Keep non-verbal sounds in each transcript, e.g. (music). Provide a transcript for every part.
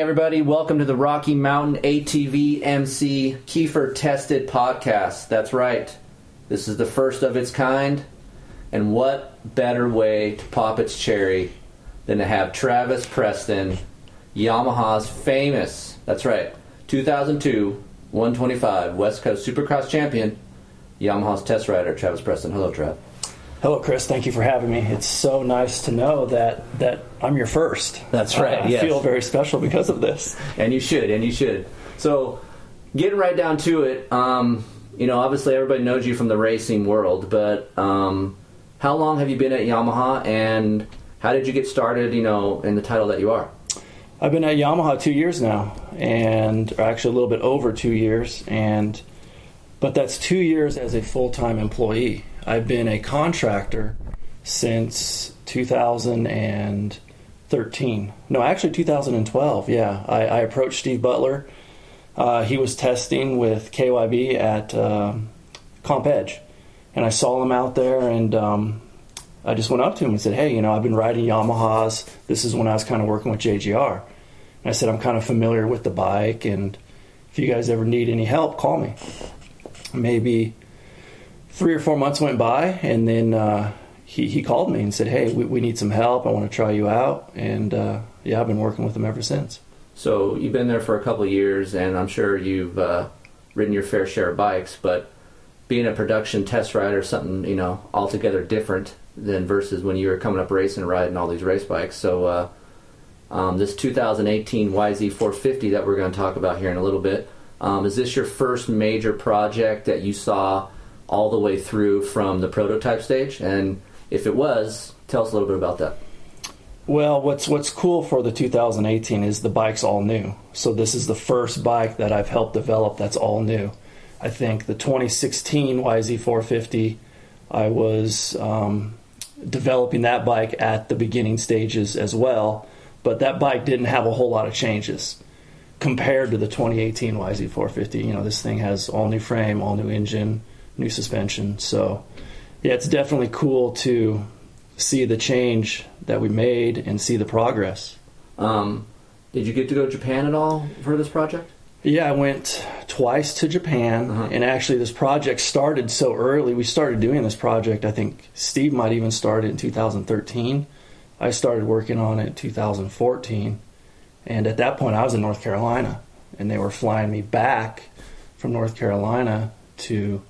Everybody, welcome to the Rocky Mountain ATV MC Keefer Tested Podcast. That's right. This is the first of its kind. And what better way to pop its cherry than to have Travis Preston, Yamaha's famous, that's right, 2002 125 West Coast Supercross champion, Yamaha's test rider, Travis Preston. Hello, Trav. Hello, Chris. Thank you for having me. It's so nice to know that that I'm your first. That's right, I yes. feel very special because of this. And you should, and you should. So, getting right down to it, um, you know, obviously everybody knows you from the racing world, but um, how long have you been at Yamaha, and how did you get started, you know, in the title that you are? I've been at Yamaha two years now, and or actually a little bit over two years, and but that's two years as a full time employee. I've been a contractor since 2013. No, actually 2012. Yeah, I, I approached Steve Butler. Uh, he was testing with KYB at um, Comp Edge, and I saw him out there, and um, I just went up to him and said, "Hey, you know, I've been riding Yamahas. This is when I was kind of working with JGR." And I said, "I'm kind of familiar with the bike, and if you guys ever need any help, call me." Maybe three or four months went by, and then uh, he he called me and said, "Hey, we, we need some help. I want to try you out." And uh, yeah, I've been working with him ever since. So, you've been there for a couple years, and I'm sure you've uh, ridden your fair share of bikes, but being a production test rider something, you know, altogether different than versus when you were coming up racing riding all these race bikes. So, uh, um, this 2018 YZ450 that we're going to talk about here in a little bit, um, is this your first major project that you saw all the way through from the prototype stage? And if it was, tell us a little bit about that. Well, what's what's cool for the 2018 is the bike's all new. So this is the first bike that I've helped develop that's all new. I think the 2016 YZ450, I was um, developing that bike at the beginning stages as well, but that bike didn't have a whole lot of changes compared to the 2018 YZ450. You know, this thing has all new frame, all new engine, new suspension. So, yeah, it's definitely cool to see the change that we made and see the progress. Um, did you get to go to Japan at all for this project? Yeah, I went twice to Japan, Uh-huh. and actually, this project started so early. We started doing this project, I think Steve might even start it in 2013. I started working on it in 2014, and at that point, I was in North Carolina, and they were flying me back from North Carolina to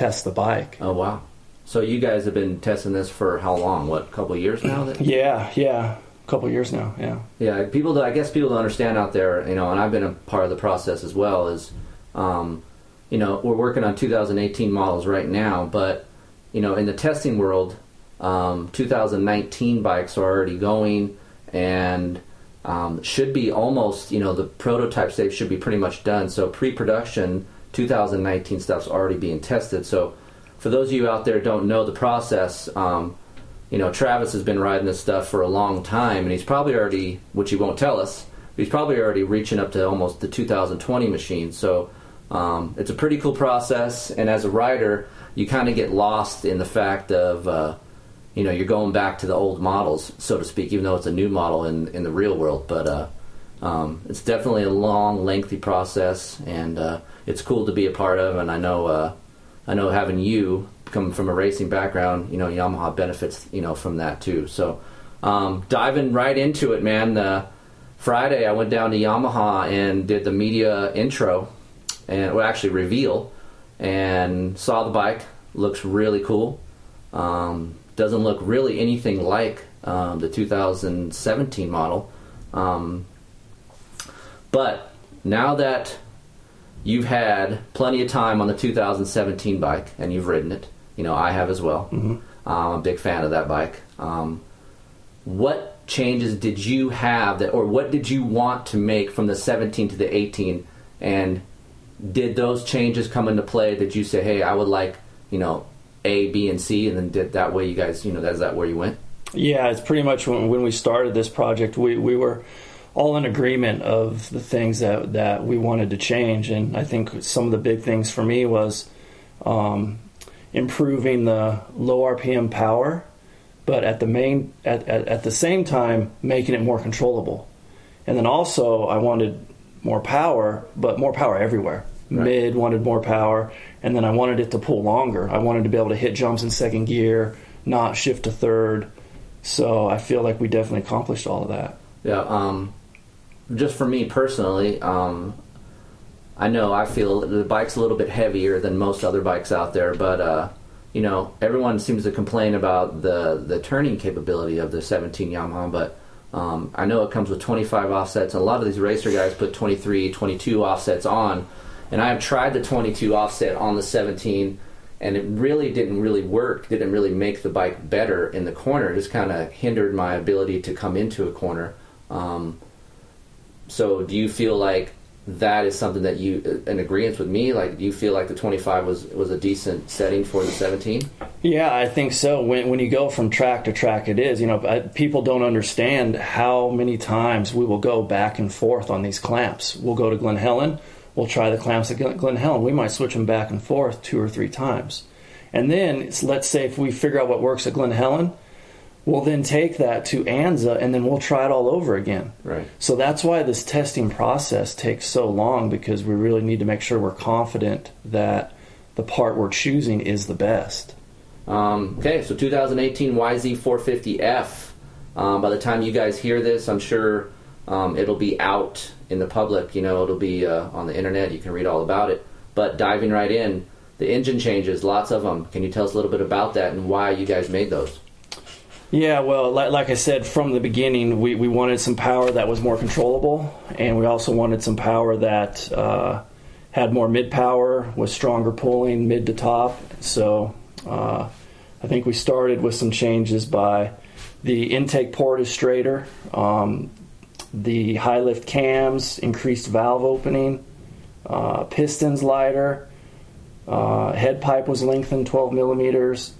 test the bike. Oh wow! So you guys have been testing this for how long? What, a couple years now? That, Yeah, yeah, a couple years now. Yeah. yeah, people. That, I guess people don't understand out there, you know, and I've been a part of the process as well. Is, um, you know, we're working on 2018 models right now, but you know, in the testing world, um, 2019 bikes are already going and um, should be almost, you know, the prototype stage should be pretty much done. So pre-production 2019 stuff's already being tested. So for those of you out there don't know the process, um, you know, Travis has been riding this stuff for a long time, and he's probably already, which he won't tell us, he's probably already reaching up to almost the 2020 machine. So um, it's a pretty cool process, and as a rider, you kind of get lost in the fact of, uh, you know, you're going back to the old models, so to speak, even though it's a new model in, in the real world. But uh, um, it's definitely a long, lengthy process, and uh, it's cool to be a part of. And I know, uh, I know having you come from a racing background, you know, Yamaha benefits, you know, from that too. So um, diving right into it, man. Uh, Friday, I went down to Yamaha and did the media intro, and well, actually reveal, and saw the bike. Looks really cool. Um, doesn't look really anything like um, the 2017 model. Um, but now that you've had plenty of time on the 2017 bike and you've ridden it, you know I have as well. I'm a big fan of that bike. Um, what changes did you have that, or what did you want to make from the 17 to the 18? And did those changes come into play? Did you say, hey, I would like, you know, A, B, and C, and then did that way you guys, you know, is that where you went? Yeah, it's pretty much when, when we started this project, we, we were all in agreement of the things that, that we wanted to change. And I think some of the big things for me was um, improving the low RPM power, but at the main at, at, at the same time making it more controllable. And then also I wanted more power, but more power everywhere. Right. Mid wanted more power, and then I wanted it to pull longer. I wanted to be able to hit jumps in second gear, not shift to third. So I feel like we definitely accomplished all of that. Yeah. Um, just for me personally, um, I know I feel the bike's a little bit heavier than most other bikes out there, but uh, you know everyone seems to complain about the the turning capability of the 17 Yamaha, but um, I know it comes with 25 offsets, and a lot of these racer guys put 23, 22 offsets on, and I have tried the 22 offset on the 17 and it really didn't really work didn't really make the bike better in the corner. It just kind of hindered my ability to come into a corner. Um, so do you feel like that is something that you uh, in agreement with me? Like do you feel like the 25 was was a decent setting for the 17 yeah i think so. When, when you go from track to track it is. You know people don't understand how many times we will go back and forth on these clamps. We'll go to glen helen. We'll try the clamps at glen helen. We might switch them back and forth two or three times. And then let's say if we figure out what works at glen helen we'll then take that to ANZA and then we'll try it all over again. Right. So that's why this testing process takes so long because we really need to make sure we're confident that the part we're choosing is the best. Um, okay, so 2018 YZ450F. Um, by the time you guys hear this, I'm sure um, it'll be out in the public. You know, it'll be uh, on the internet. You can read all about it. But diving right in, the engine changes, lots of them. Can you tell us a little bit about that and why you guys made those? Yeah, well, like, like, I said from the beginning, we, we wanted some power that was more controllable, and we also wanted some power that uh, had more mid power, was stronger pulling mid to top. So uh, I think we started with some changes by the intake port is straighter, um, the high lift cams, increased valve opening, uh, pistons lighter, uh, head pipe was lengthened 12 millimeters.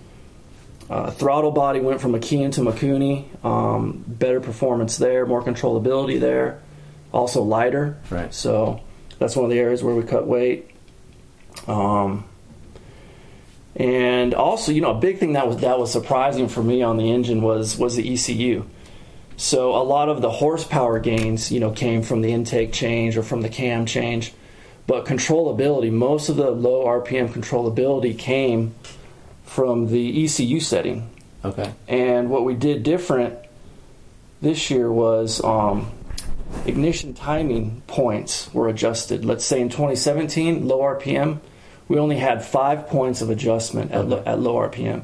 Uh, throttle body went from Keihin to Mikuni. Um, better performance there, more controllability there. Also lighter. Right. So that's one of the areas where we cut weight. Um, and also, you know, a big thing that was that was surprising for me on the engine was was the ECU. So a lot of the horsepower gains, you know, came from the intake change or from the cam change, but controllability, most of the low RPM controllability came from the ECU setting. Okay. And what we did different this year was um, ignition timing points were adjusted. Let's say in 2017, low RPM, we only had five points of adjustment at, lo- at low RPM.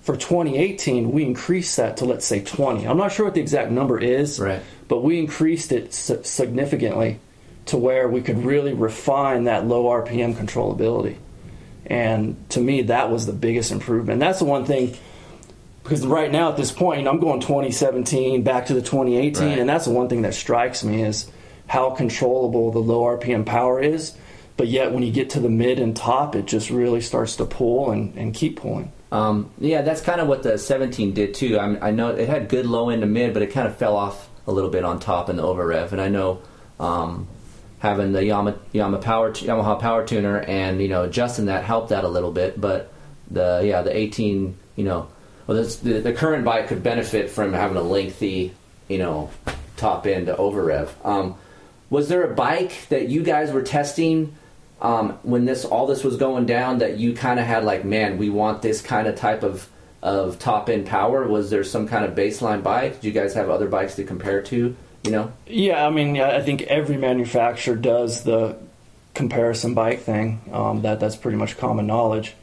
For 2018, we increased that to let's say 20. I'm not sure what the exact number is, right. but we increased it significantly to where we could really refine that low RPM controllability. And to me, that was the biggest improvement. That's the one thing, because right now at this point, I'm going 2017 back to the 2018, right. and that's the one thing that strikes me is how controllable the low RPM power is. But yet, when you get to the mid and top, it just really starts to pull and, and keep pulling. Um, yeah, that's kind of what the 17 did too. I, I, know it had good low end to mid, but it kind of fell off a little bit on top in the over rev. And I know um, having the Yama, Yama power Yamaha power tuner and you know adjusting that helped that a little bit. But the yeah the 18 you know well the, the current bike could benefit from having a lengthy you know top end over rev. Um, was there a bike that you guys were testing um, when this all this was going down that you kind of had like man we want this kind of type of of top end power? Was there some kind of baseline bike? Did you guys have other bikes to compare to? You know? Yeah, I mean, I think every manufacturer does the comparison bike thing. Um, that that's pretty much common knowledge.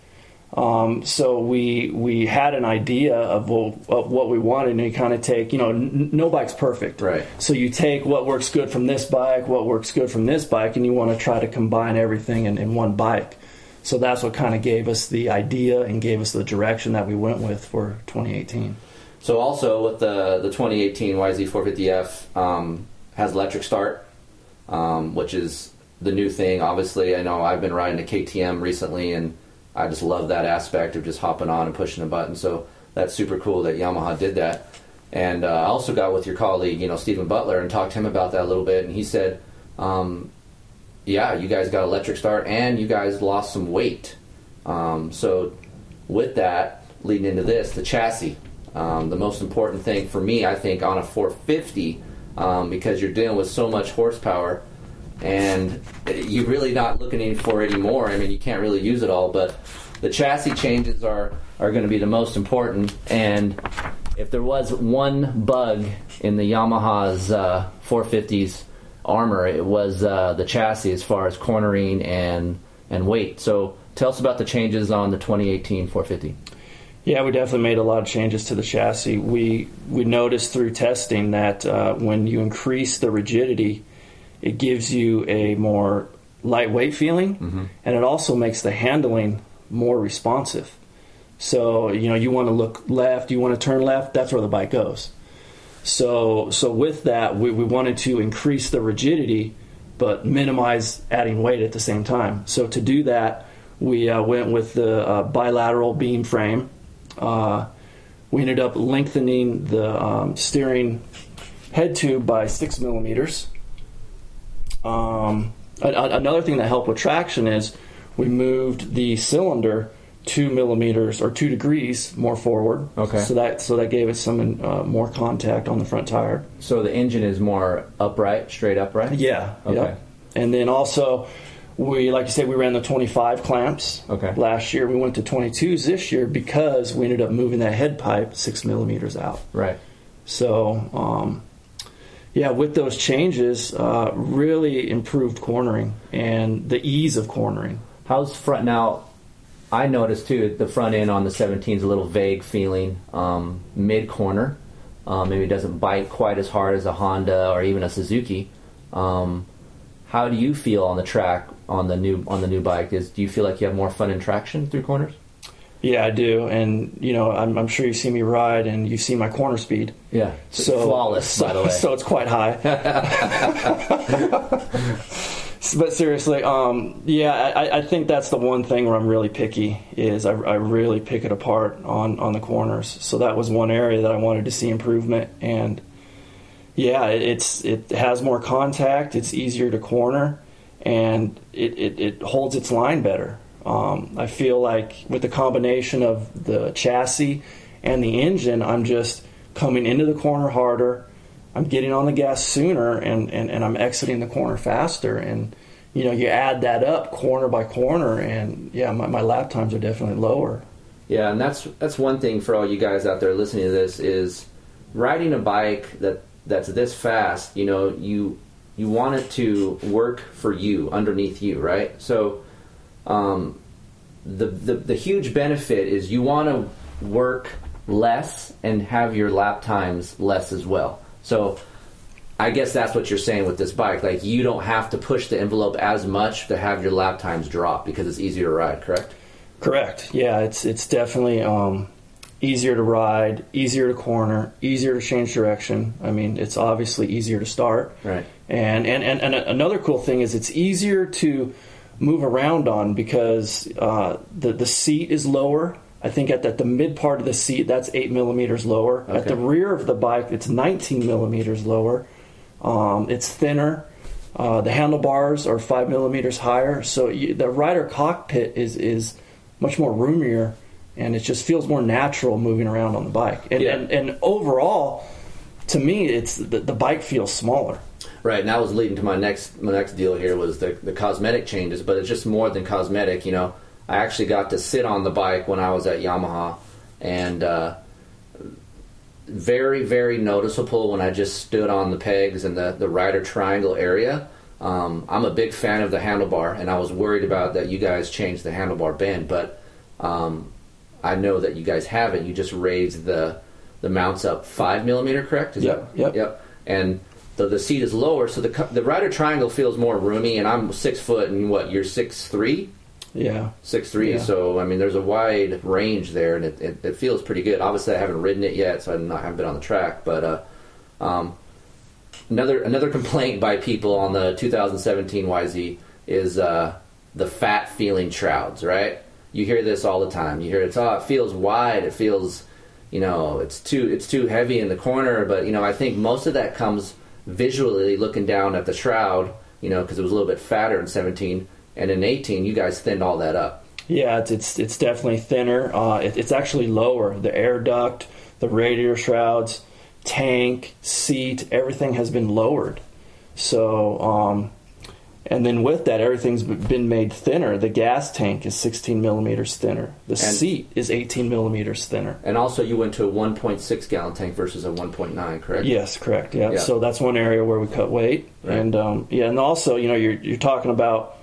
Um, so we we had an idea of, what, of what we wanted, and you kind of take, you know, n- no bike's perfect, right? So you take what works good from this bike, what works good from this bike, and you want to try to combine everything in, in one bike. So that's what kind of gave us the idea and gave us the direction that we went with for 2018. So also with the the 2018 YZ450F um, has electric start, um, which is the new thing. Obviously, I know I've been riding a KTM recently, and I just love that aspect of just hopping on and pushing a button. So that's super cool that Yamaha did that. And uh, I also got with your colleague, you know, Stephen Butler, and talked to him about that a little bit. And he said, um, "Yeah, you guys got electric start, and you guys lost some weight. Um, so with that, leading into this, the chassis." Um, the most important thing for me, I think, on a 450, um, because you're dealing with so much horsepower, and you're really not looking for any more. I mean, you can't really use it all, but the chassis changes are are going to be the most important. And if there was one bug in the Yamaha's uh, 450s armor, it was uh, the chassis as far as cornering and and weight. So tell us about the changes on the 2018 450. Yeah, we definitely made a lot of changes to the chassis. We we noticed through testing that uh, when you increase the rigidity, it gives you a more lightweight feeling, mm-hmm. and it also makes the handling more responsive. So you know you want to look left, you want to turn left. That's where the bike goes. So so with that, we, we wanted to increase the rigidity, but minimize adding weight at the same time. So to do that, we uh, went with the uh, bilateral beam frame uh, we ended up lengthening the um, steering head tube by six millimeters. Um, a- another thing that helped with traction is we moved the cylinder two millimeters or two degrees more forward. Okay. So that so that gave us some uh, more contact on the front tire. So the engine is more upright, straight upright. Yeah. Okay. Yep. And then also we, like you said, we ran the 25 clamps okay. last year. We went to 22s this year because we ended up moving that head pipe six millimeters out. Right. So, um, yeah, with those changes, uh, really improved cornering and the ease of cornering. How's front now? I noticed too the front end on the 17 is a little vague feeling um, mid corner. Um, maybe it doesn't bite quite as hard as a Honda or even a Suzuki. Um, how do you feel on the track on the new on the new bike? Is do you feel like you have more fun and traction through corners? Yeah, I do, and you know, I'm, I'm sure you see me ride, and you see my corner speed. Yeah, so flawless, so, by the way. (laughs) So it's quite high. (laughs) (laughs) but seriously, um, yeah, I, I, think that's the one thing where I'm really picky is I, I, really pick it apart on on the corners. So that was one area that I wanted to see improvement, and yeah, it's it has more contact. It's easier to corner, and it, it, it holds its line better. Um, I feel like with the combination of the chassis and the engine, I'm just coming into the corner harder. I'm getting on the gas sooner, and, and, and I'm exiting the corner faster. And you know, you add that up corner by corner, and yeah, my, my lap times are definitely lower. Yeah, and that's that's one thing for all you guys out there listening to this is riding a bike that that's this fast, you know, you you want it to work for you underneath you, right? So um, the, the the huge benefit is you want to work less and have your lap times less as well. So I guess that's what you're saying with this bike. Like you don't have to push the envelope as much to have your lap times drop because it's easier to ride, correct? Correct. Yeah, it's it's definitely um, easier to ride, easier to corner, easier to change direction. I mean, it's obviously easier to start. Right. And and, and, and another cool thing is it's easier to move around on because uh, the the seat is lower. I think at the, the, mid part of the seat, that's eight millimeters lower. Okay. At the rear of the bike, it's 19 millimeters lower. Um, it's thinner. Uh, the handlebars are five millimeters higher. So you, the rider cockpit is is much more roomier and it just feels more natural moving around on the bike. And yeah. and, and, overall, to me, it's the, the, bike feels smaller. Right, and that was leading to my next my next deal here was the the cosmetic changes, but it's just more than cosmetic. You know, I actually got to sit on the bike when I was at Yamaha, and uh, very very noticeable when I just stood on the pegs and the the rider triangle area. Um, I'm a big fan of the handlebar, and I was worried about that you guys changed the handlebar bend, but um, I know that you guys haven't. You just raised the the mounts up five millimeter, correct? Is yep. That, yep. Yep. And the the seat is lower, so the the rider triangle feels more roomy. And I'm six foot, and what you're six three. Yeah. six three. Yeah. So I mean, there's a wide range there, and it, it, it feels pretty good. Obviously, I haven't ridden it yet, so I'm not, I haven't been on the track. But uh, um, another another (laughs) complaint by people on the 2017 YZ is uh, the fat feeling shrouds. Right? You hear this all the time. You hear it's oh, it feels wide. It feels you know it's too it's too heavy in the corner. But you know, I think most of that comes visually looking down at the shroud. You know, because it was a little bit fatter in 17, and in 18, you guys thinned all that up. Yeah, it's it's, it's definitely thinner. Uh, it, it's actually lower. The air duct, the radiator shrouds, tank, seat, everything has been lowered. So, um, and then with that, everything's been made thinner. The gas tank is 16 millimeters thinner. The seat is 18 millimeters thinner. And also, you went to a 1.6 gallon tank versus a 1.9, correct? Yes, correct. Yeah. Yeah. So that's one area where we cut weight, Right. and um, yeah, and also you know you're you're talking about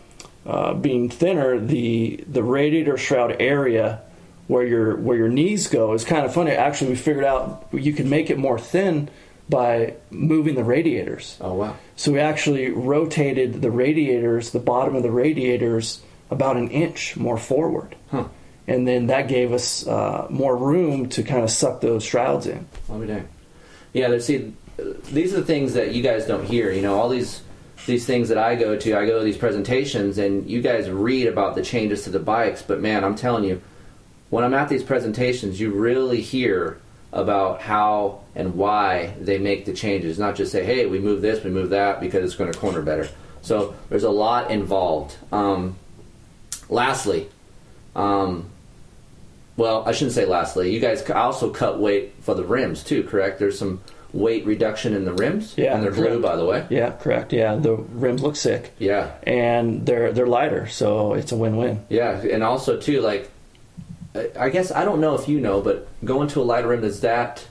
uh, being thinner. The the radiator shroud area where your where your knees go is kind of funny. Actually, we figured out you can make it more thin by moving the radiators. Oh wow. So we actually rotated the radiators, the bottom of the radiators, about an inch more forward. Huh. And then that gave us uh, more room to kind of suck those shrouds in. I'll be dang. Yeah, see, these are the things that you guys don't hear. You know, all these these things that I go to, I go to these presentations, and you guys read about the changes to the bikes. But man, I'm telling you, when I'm at these presentations, you really hear about how and why they make the changes. Not just say, "Hey, we move this, we move that," because it's going to corner better. So there's a lot involved. Um, lastly, um, well, I shouldn't say lastly. You guys also cut weight for the rims too, correct? There's some weight reduction in the rims. Yeah, and they're blue, by the way. Yeah, correct. Yeah, the rims look sick. Yeah, and they're they're lighter, so it's a win-win. yeah, and also too, like, I- guess I don't know if you know, but going to a lighter rim does that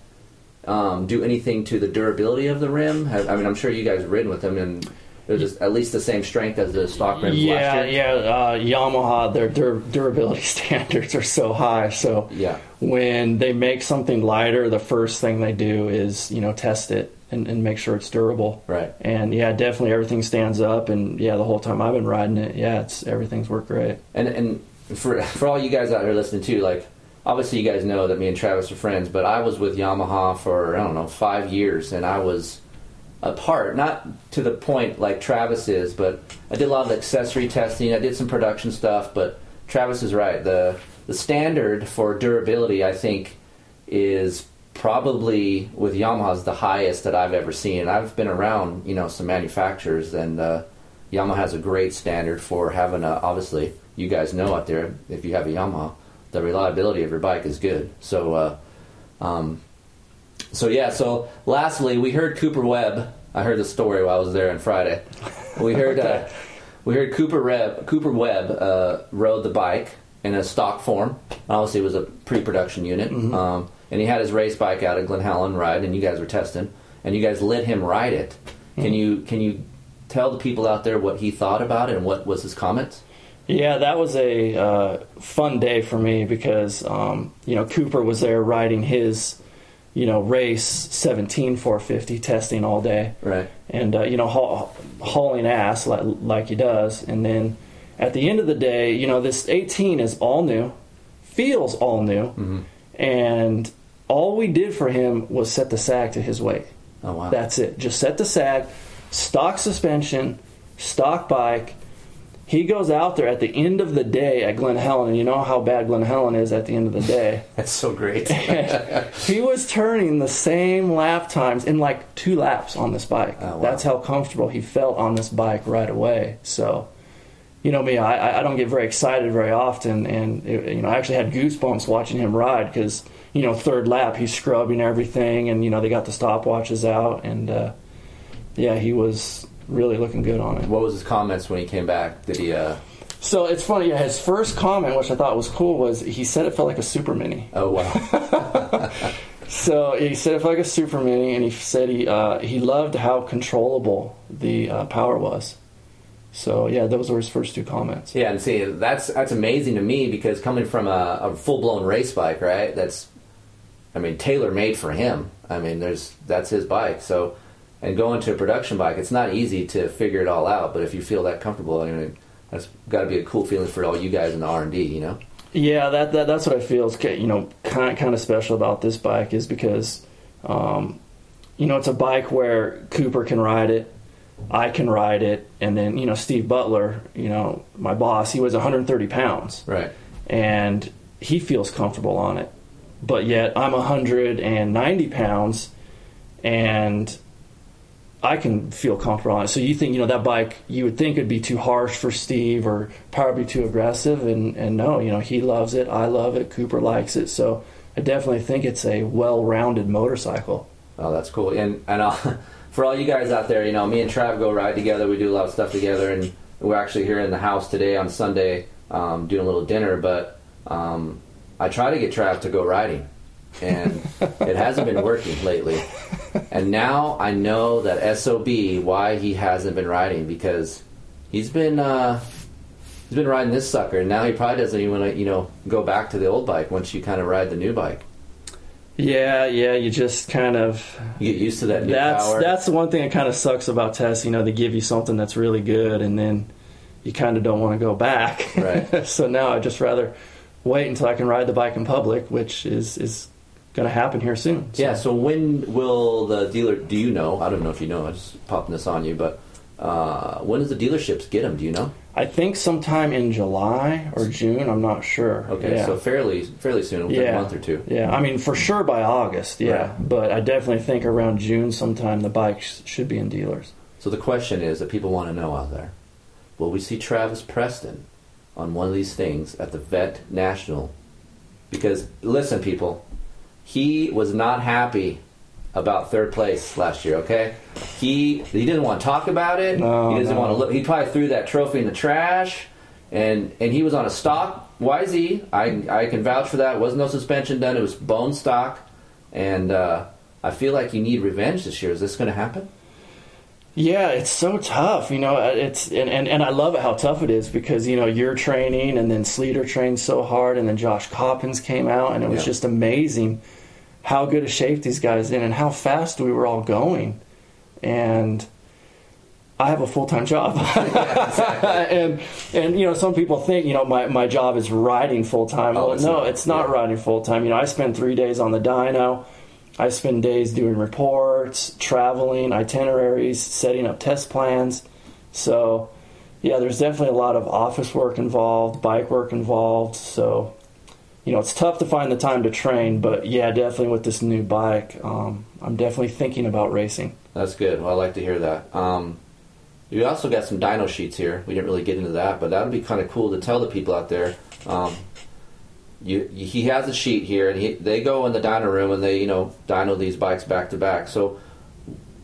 um, do anything to the durability of the rim? Have, I mean, I'm sure you guys have ridden with them, and they're just at least the same strength as the stock rims Yeah, last year. yeah. Uh, Yamaha, their, their durability (laughs) standards are so high. So Yeah. when they make something lighter, the first thing they do is you know test it and, and make sure it's durable. Right. And yeah, definitely everything stands up. And yeah, the whole time I've been riding it, yeah, it's everything's worked great. And and for for all you guys out here listening too, like obviously you guys know that me and Travis are friends, but I was with Yamaha for I don't know five years, and I was apart, not to the point like Travis is, but I did a lot of accessory testing. I did some production stuff, but Travis is right. the The standard for durability, I think, is probably with Yamaha's the highest that I've ever seen. I've been around, you know, some manufacturers, and uh, Yamaha has a great standard for having a. Obviously, you guys know out there, if you have a Yamaha, the reliability of your bike is good. So, uh, um, so yeah. So, lastly, we heard Cooper Webb. I heard the story while I was there on Friday. We (laughs) heard uh, we heard Cooper Reb, Cooper Webb uh, rode the bike in a stock form. Obviously, it was a pre-production unit, um, and he had his race bike out at Glen Helen ride, and you guys were testing, and you guys let him ride it. Can you can you tell the people out there what he thought about it and what was his comments? Yeah, that was a uh, fun day for me because um, you know Cooper was there riding his you know race 17 450 testing all day. Right. and uh, you know haul, hauling ass like, like he does and then at the end of the day you know this 18 is all new feels all new and all we did for him was set the sag to his weight Oh wow. that's it just set the sag stock suspension stock bike he goes out there at the end of the day at Glen Helen, and you know how bad Glen Helen is at the end of the day. (laughs) That's so great. (laughs) he was turning the same lap times in like two laps on this bike. Oh, wow. That's how comfortable he felt on this bike right away. So, you know me, I, I don't get very excited very often, and it, you know I actually had goosebumps watching him ride because you know third lap he's scrubbing everything, and you know they got the stopwatches out, and uh, yeah, he was really looking good on it. what was his comments when he came back? Did he? Uh, So it's funny. Yeah, his first comment, which I thought was cool, was he said it felt like a super mini. oh wow. (laughs) (laughs) So he said it felt like a super mini, and he said he uh, he loved how controllable the uh, power was. So yeah, those were his first two comments. Yeah, and see, that's that's amazing to me because coming from a, a full blown race bike, right? That's, I mean, tailor made for him. I mean, there's that's his bike. So, and going to a production bike, it's not easy to figure it all out. But if you feel that comfortable, I mean, That's got to be a cool feeling for all you guys in the R and D. You know. Yeah, that, that that's what I feel is you know kind kind of special about this bike is because um, you know it's a bike where Cooper can ride it, I can ride it, and then you know Steve Butler, you know my boss, he was 130 pounds, Right. and he feels comfortable on it, but yet I'm 190 pounds, and I can feel comfortable on it. So you think you know that bike? You would think it'd be too harsh for Steve or probably too aggressive, and and no, you know he loves it. I love it. Cooper likes it. So I definitely think it's a well-rounded motorcycle. Oh, that's cool. And and uh, (laughs) for all you guys out there, you know, me and Trav go ride together. We do a lot of stuff together, and we're actually here in the house today on Sunday um, doing a little dinner. But um, I try to get Trav to go riding, and it hasn't been working lately. And now I know that sob why he hasn't been riding because he's been uh, he's been riding this sucker, and now he probably doesn't even want to you know go back to the old bike once you kind of ride the new bike. Yeah, yeah. You just kind of You get used to that new that's power. that's the one thing that kind of sucks about tests. You know, they give you something that's really good, and then you kind of don't want to go back. Right. (laughs) so now I just rather wait until I can ride the bike in public, which is is going to happen here soon. So- Yeah. So when will the dealer? Do you know? I don't know if you know. I'm just popping this on you, but uh, when does the dealerships get them? Do you know? I think sometime in July or June. I'm not sure. Okay, Yeah. so fairly fairly soon, within yeah. a month or two. Yeah, I mean for sure by August. Yeah, Right. but I definitely think around June sometime the bikes should be in dealers. So the question is that people want to know out there: Will we see Travis Preston on one of these things at the Vet National? Because listen, people, he was not happy about third place last year. Okay, he he didn't want to talk about it. No, he doesn't no. want to look. He probably threw that trophy in the trash, and and he was on a stock YZ. I I can vouch for that. Wasn't no suspension done. It was bone stock, and uh, I feel like you need revenge this year. Is this going to happen? Yeah, it's so tough, you know. uh, It's and, and, and I love it how tough it is because you know you're training and then Sleater trained so hard and then Josh Coppins came out and it was Yeah. just amazing how good a shape these guys in and how fast we were all going. And I have a full time job, (laughs) and and you know some people think you know my, my job is riding full time. Oh, well, it's no, not. it's not Yeah. riding full time. You know I spend three days on the dyno. I spend days doing reports, traveling, itineraries, setting up test plans. So, yeah, there's definitely a lot of office work involved, bike work involved. So, you know, it's tough to find the time to train, but yeah, definitely with this new bike, um, I'm definitely thinking about racing. That's good. Well, I like to hear that. Um, you also got some dyno sheets here. We didn't really get into that, but that would be kind of cool to tell the people out there. Um, you, he has a sheet here, and he, they go in the dyno room and they, you know, dyno these bikes back to back. So,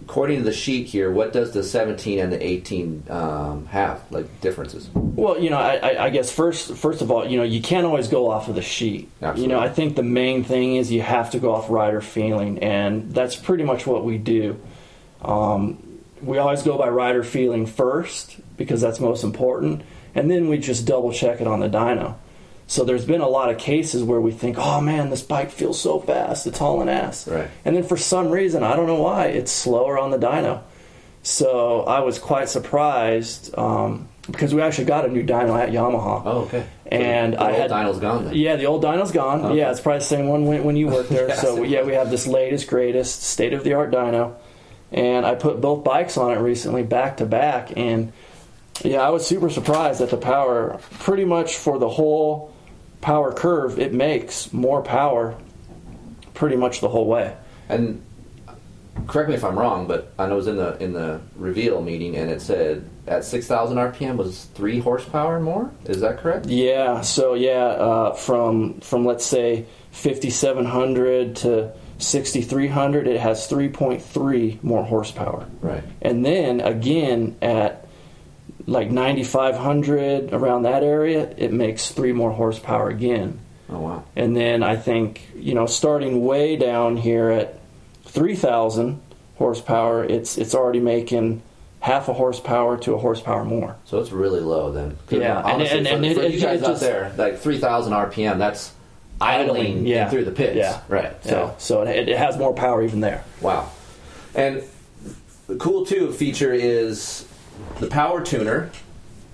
according to the sheet here, what does the 17 and the 18 um, have, like differences? Well, you know, I, I- I guess first, first of all, you know, you can't always go off of the sheet. Absolutely. You know, I think the main thing is you have to go off rider feeling, and that's pretty much what we do. Um, we always go by rider feeling first because that's most important, and then we just double check it on the dyno. So there's been a lot of cases where we think, oh man, this bike feels so fast, it's hauling ass. Right. And then for some reason, I don't know why, it's slower on the dyno. So I was quite surprised um, because we actually got a new dyno at Yamaha. Oh, okay. And so the I old had dyno's gone then. yeah, the old dyno's gone. Okay. Yeah, it's probably the same one when, when you worked there. (laughs) Yes, so yeah, we have this latest, greatest, state of the art dyno, and I put both bikes on it recently, back to back, and yeah, I was super surprised at the power, pretty much for the whole power curve, it makes more power, pretty much the whole way. And correct me if I'm wrong, but I know it was in the in the reveal meeting, and it said at 6,000 RPM was three horsepower more. Is that correct? Yeah, so yeah, uh, from from let's say 5700 to 6300, it has 3.3 more horsepower. Right. And then again at like 9500 around that area, it makes three more horsepower again. Oh wow. And then I think, you know, starting way down here at 3000 horsepower, it's it's already making half a horsepower to a horsepower more. So it's really low then. Yeah, and- honestly, and- for, it- for it- you guys it out just- there, like 3,000 RPM, that's idling yeah. through the pits. Yeah. Right. So So so it, it has more power even there. wow. And the cool too feature is the power tuner,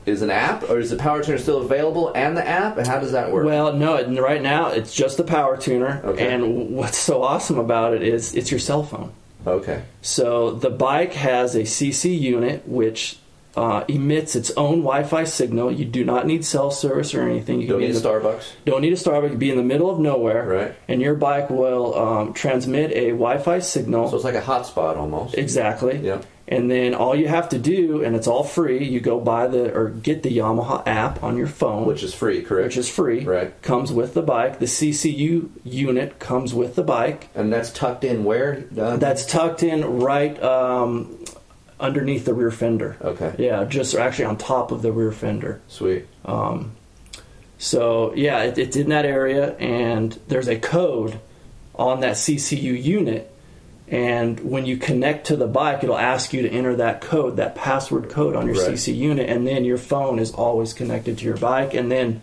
is an app, or is the power tuner still available and the app? And how does that work? Well, no, right now it's just the power tuner. Okay. And what's so awesome about it is it's your cell phone. okay. So the bike has a CC unit which uh, emits its own Wi-Fi signal. You do not need cell service or anything. You Don't be need a the- Starbucks. Don't need a Starbucks. You be in the middle of nowhere, Right. And your bike will um, transmit a Wi-Fi signal. So it's like a hotspot almost. exactly. Yeah. And then all you have to do, and it's all free. You go buy the or get the Yamaha app on your phone, Which is free, correct? which is free. Right. Comes with the bike. The CCU unit comes with the bike. and that's tucked in where? That's tucked in right um, underneath the rear fender. okay. Yeah, just actually on top of the rear fender. Sweet. So yeah, it, it's in that area, and there's a code on that CCU unit. And when you connect to the bike, it'll ask you to enter that code, that password code on your Right. CC unit, and then your phone is always connected to your bike. And then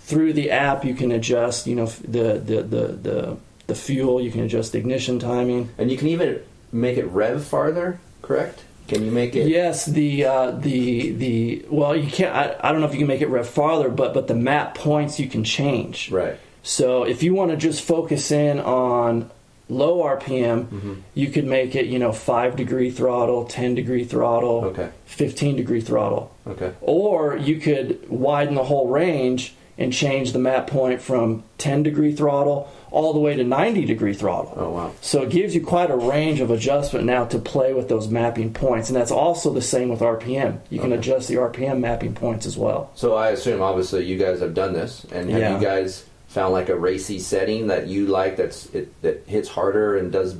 through the app, you can adjust, you know, the the the the, the fuel. You can adjust ignition timing. And you can even make it rev farther, correct? Can you make it? Yes, the uh, the the well, you can't. I, I don't know if you can make it rev farther, but but the map points you can change. Right. So if you want to just focus in on low RPM, Mm-hmm. you could make it, you know, five degree throttle, ten degree throttle, Okay. fifteen degree throttle, Okay. or you could widen the whole range and change the map point from ten degree throttle all the way to ninety degree throttle. Oh wow. So it gives you quite a range of adjustment now to play with those mapping points, and that's also the same with RPM. You can Okay. adjust the RPM mapping points as well. So I assume obviously you guys have done this, and have Yeah. you guys found like a racy setting that you like that's it, that hits harder and does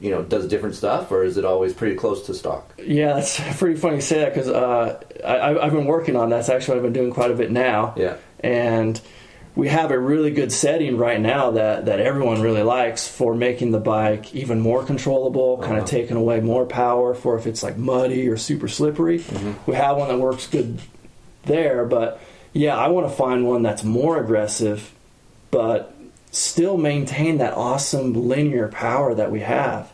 you know does different stuff, or is it always pretty close to stock? Yeah, that's (laughs) pretty funny you say that because uh, I, I've been working on that. That's actually what I've been doing quite a bit now. Yeah. And we have a really good setting right now that, that everyone really likes for making the bike even more controllable, kind Uh-huh. of taking away more power for if it's like muddy or super slippery. Mm-hmm. We have one that works good there, but yeah, I want to find one that's more aggressive, but still maintain that awesome linear power that we have.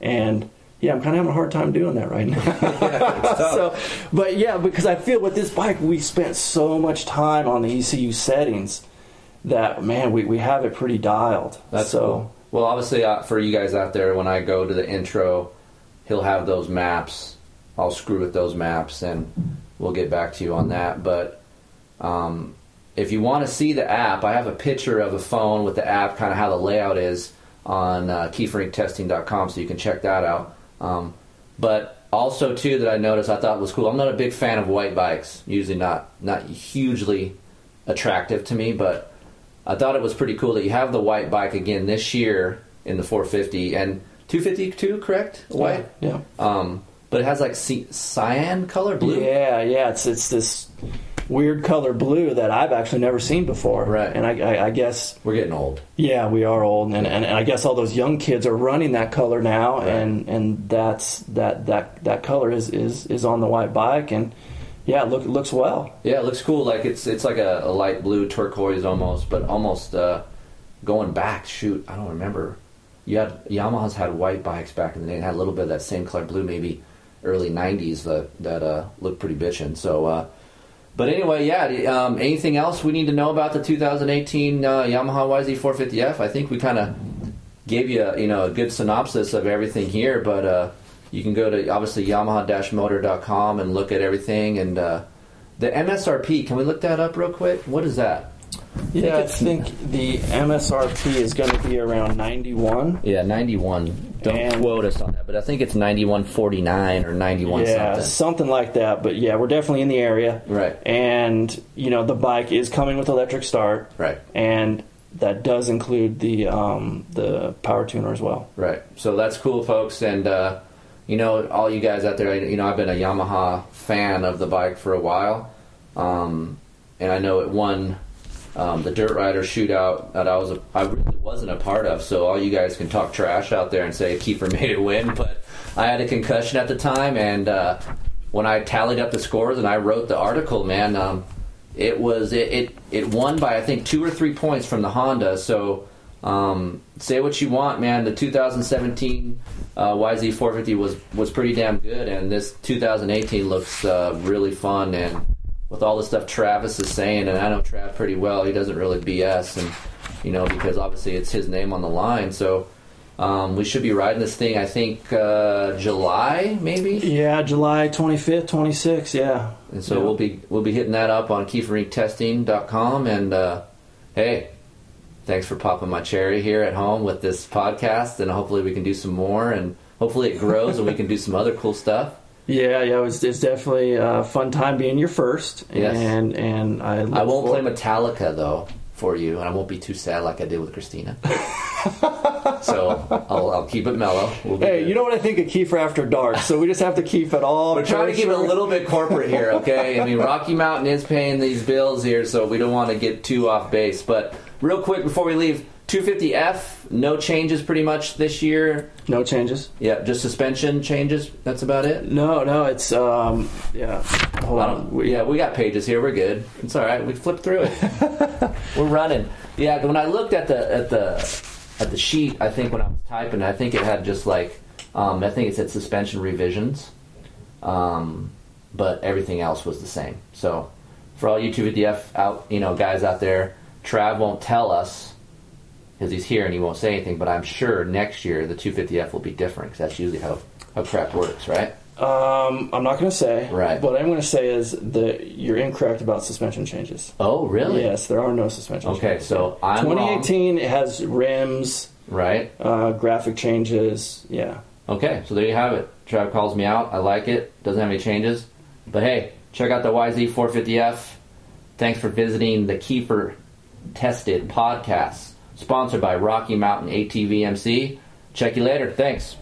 And yeah, I'm kind of having a hard time doing that right now. (laughs) (laughs) so, but yeah, because I feel with this bike, we spent so much time on the ECU settings that man, we, we have it pretty dialed. That's so. cool. Well, obviously, uh, for you guys out there, when I go to the intro, he'll have those maps. I'll screw with those maps, and we'll get back to you on that. But um, if you want to see the app, I have a picture of a phone with the app, kind of how the layout is on uh, keeferinctesting.com, so you can check that out. Um, but also, too, that I noticed I thought was cool. I'm not a big fan of white bikes. Usually, not not hugely attractive to me, but I thought it was pretty cool that you have the white bike again this year in the 450 and 252, correct? White. Yeah. Um, but it has like c- cyan color, blue. Yeah, yeah. It's it's this weird color blue that I've actually never seen before. Right. And I, I, I guess We're getting old. yeah, we are old, and, and, and I guess all those young kids are running that color now, Right. and and that's that that that color is is is on the white bike, and yeah, it look it looks well. Yeah, it looks cool. Like it's it's like a, a light blue turquoise almost, but almost uh, going back. Shoot, I don't remember. You had Yamaha's had white bikes back in the day. It had a little bit of that same color blue, maybe early '90s that that uh, looked pretty bitchin'. So, uh, but anyway, yeah. Um, anything else we need to know about the 2018 uh, Yamaha YZ450F? I think we kind of gave you a, you know a good synopsis of everything here, but uh, you can go to obviously Yamaha-motor.com and look at everything and. Uh, the MSRP, can we look that up real quick? What is that? Yeah, I think the MSRP is going to be around ninety one. Yeah, 91. Don't And- quote us on that, but I think it's 9149 or 91 Yeah, something. something like that. But yeah, we're definitely in the area. Right. And you know, the bike is coming with electric start. Right. And that does include the um, the power tuner as well. Right. So that's cool, folks. And, uh, you know, all you guys out there, you know, I've been a Yamaha fan of the bike for a while. Um, and I know it won um, the Dirt Rider shootout that I was a, I really wasn't a part of. So all you guys can talk trash out there and say Keefer (laughs) made it win. But I had a concussion at the time. And uh, when I tallied up the scores and I wrote the article, man, um, it was it, it it won by I think two or three points from the Honda. So um, say what you want, man. The 2017 uh, YZ450 was was pretty damn good, and this 2018 looks uh, really fun and with all the stuff Travis is saying, and I know Trav pretty well. He doesn't really BS, and you know because obviously it's his name on the line. So um, we should be riding this thing. I think uh, July maybe. Yeah, July 25th, 26th. Yeah. And so Yeah. we'll be we'll be hitting that up on KeeferIncTesting.com. And uh, hey, thanks for popping my cherry here at home with this podcast. And hopefully we can do some more. And hopefully it grows and we can do some other cool stuff. Yeah, yeah, it was, it's definitely a fun time being your first. Yes. And and I I won't play Metallica though for you, and I won't be too sad like I did with Christina. (laughs) so I'll, I'll keep it mellow. We'll Hey, good. you know what I think of Keefer after dark, so we just have to keep it all. We're trying to keep it a little bit corporate here, okay? I mean, Rocky Mountain is paying these bills here, so we don't want to get too off base. But real quick before we leave, 250F, no changes pretty much this year. No changes. Yeah, just suspension changes. That's about it. No, no, it's um, yeah. Hold on. We- yeah, we got pages here. We're good. It's all right. We flipped through it. (laughs) We're running. Yeah, when I looked at the at the at the sheet, I think when I was typing, I think it had just like um, I think it said suspension revisions, um, but everything else was the same. So for all you 250F out, you know, guys out there, Trav won't tell us because he's here and he won't say anything. But I'm sure next year the 250F will be different because that's usually how how crap works, right? Um, I'm not going to say. Right. What I'm going to say is that you're incorrect about suspension changes. Oh, really? Yes, there are no suspension Okay, changes. so I'm wrong. 2018 it has rims, Right. uh, graphic changes. Yeah. Okay, so there you have it. Trav calls me out. I like it. Doesn't have any changes. But hey, check out the YZ450F. Thanks for visiting the Keefer Tested podcast, sponsored by Rocky Mountain ATVMC. Check you later. Thanks.